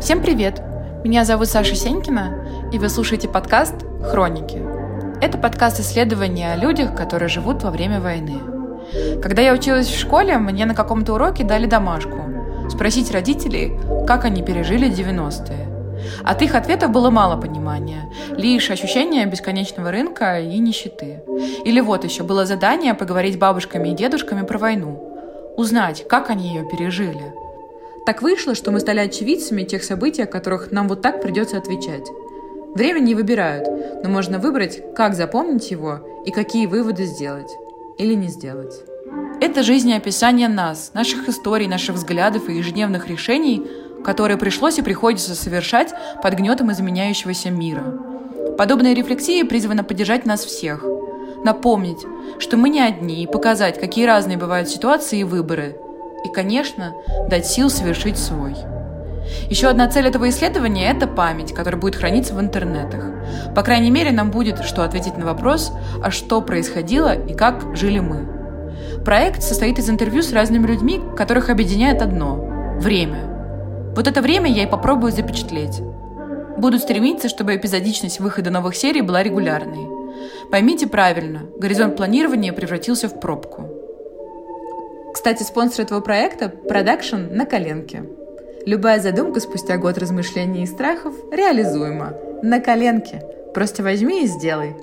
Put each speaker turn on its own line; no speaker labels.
Всем привет! Меня зовут Саша Сенькина, и вы слушаете подкаст «Хроники». Это подкаст исследования о людях, которые живут во время войны. Когда я училась в школе, мне на каком-то уроке дали домашку – спросить родителей, как они пережили 90-е. От их ответов было мало понимания, лишь ощущение бесконечного рынка и нищеты. Или вот еще было задание поговорить с бабушками и дедушками про войну, узнать, как они ее пережили – так вышло, что мы стали очевидцами тех событий, о которых нам вот так придется отвечать. Время не выбирают, но можно выбрать, как запомнить его и какие выводы сделать или не сделать. Это жизнеописание нас, наших историй, наших взглядов и ежедневных решений, которые пришлось и приходится совершать под гнетом изменяющегося мира. Подобные рефлексии призваны поддержать нас всех, напомнить, что мы не одни, и показать, какие разные бывают ситуации и выборы – и, конечно, дать сил совершить свой. Еще одна цель этого исследования – это память, которая будет храниться в интернетах. По крайней мере, нам будет что ответить на вопрос, а что происходило и как жили мы. Проект состоит из интервью с разными людьми, которых объединяет одно – время. Вот это время я и попробую запечатлеть. Буду стремиться, чтобы эпизодичность выхода новых серий была регулярной. Поймите правильно, горизонт планирования превратился в пробку. Кстати, спонсор этого проекта – продакшн на коленке. Любая задумка спустя год размышлений и страхов реализуема. На коленке. Просто возьми и сделай.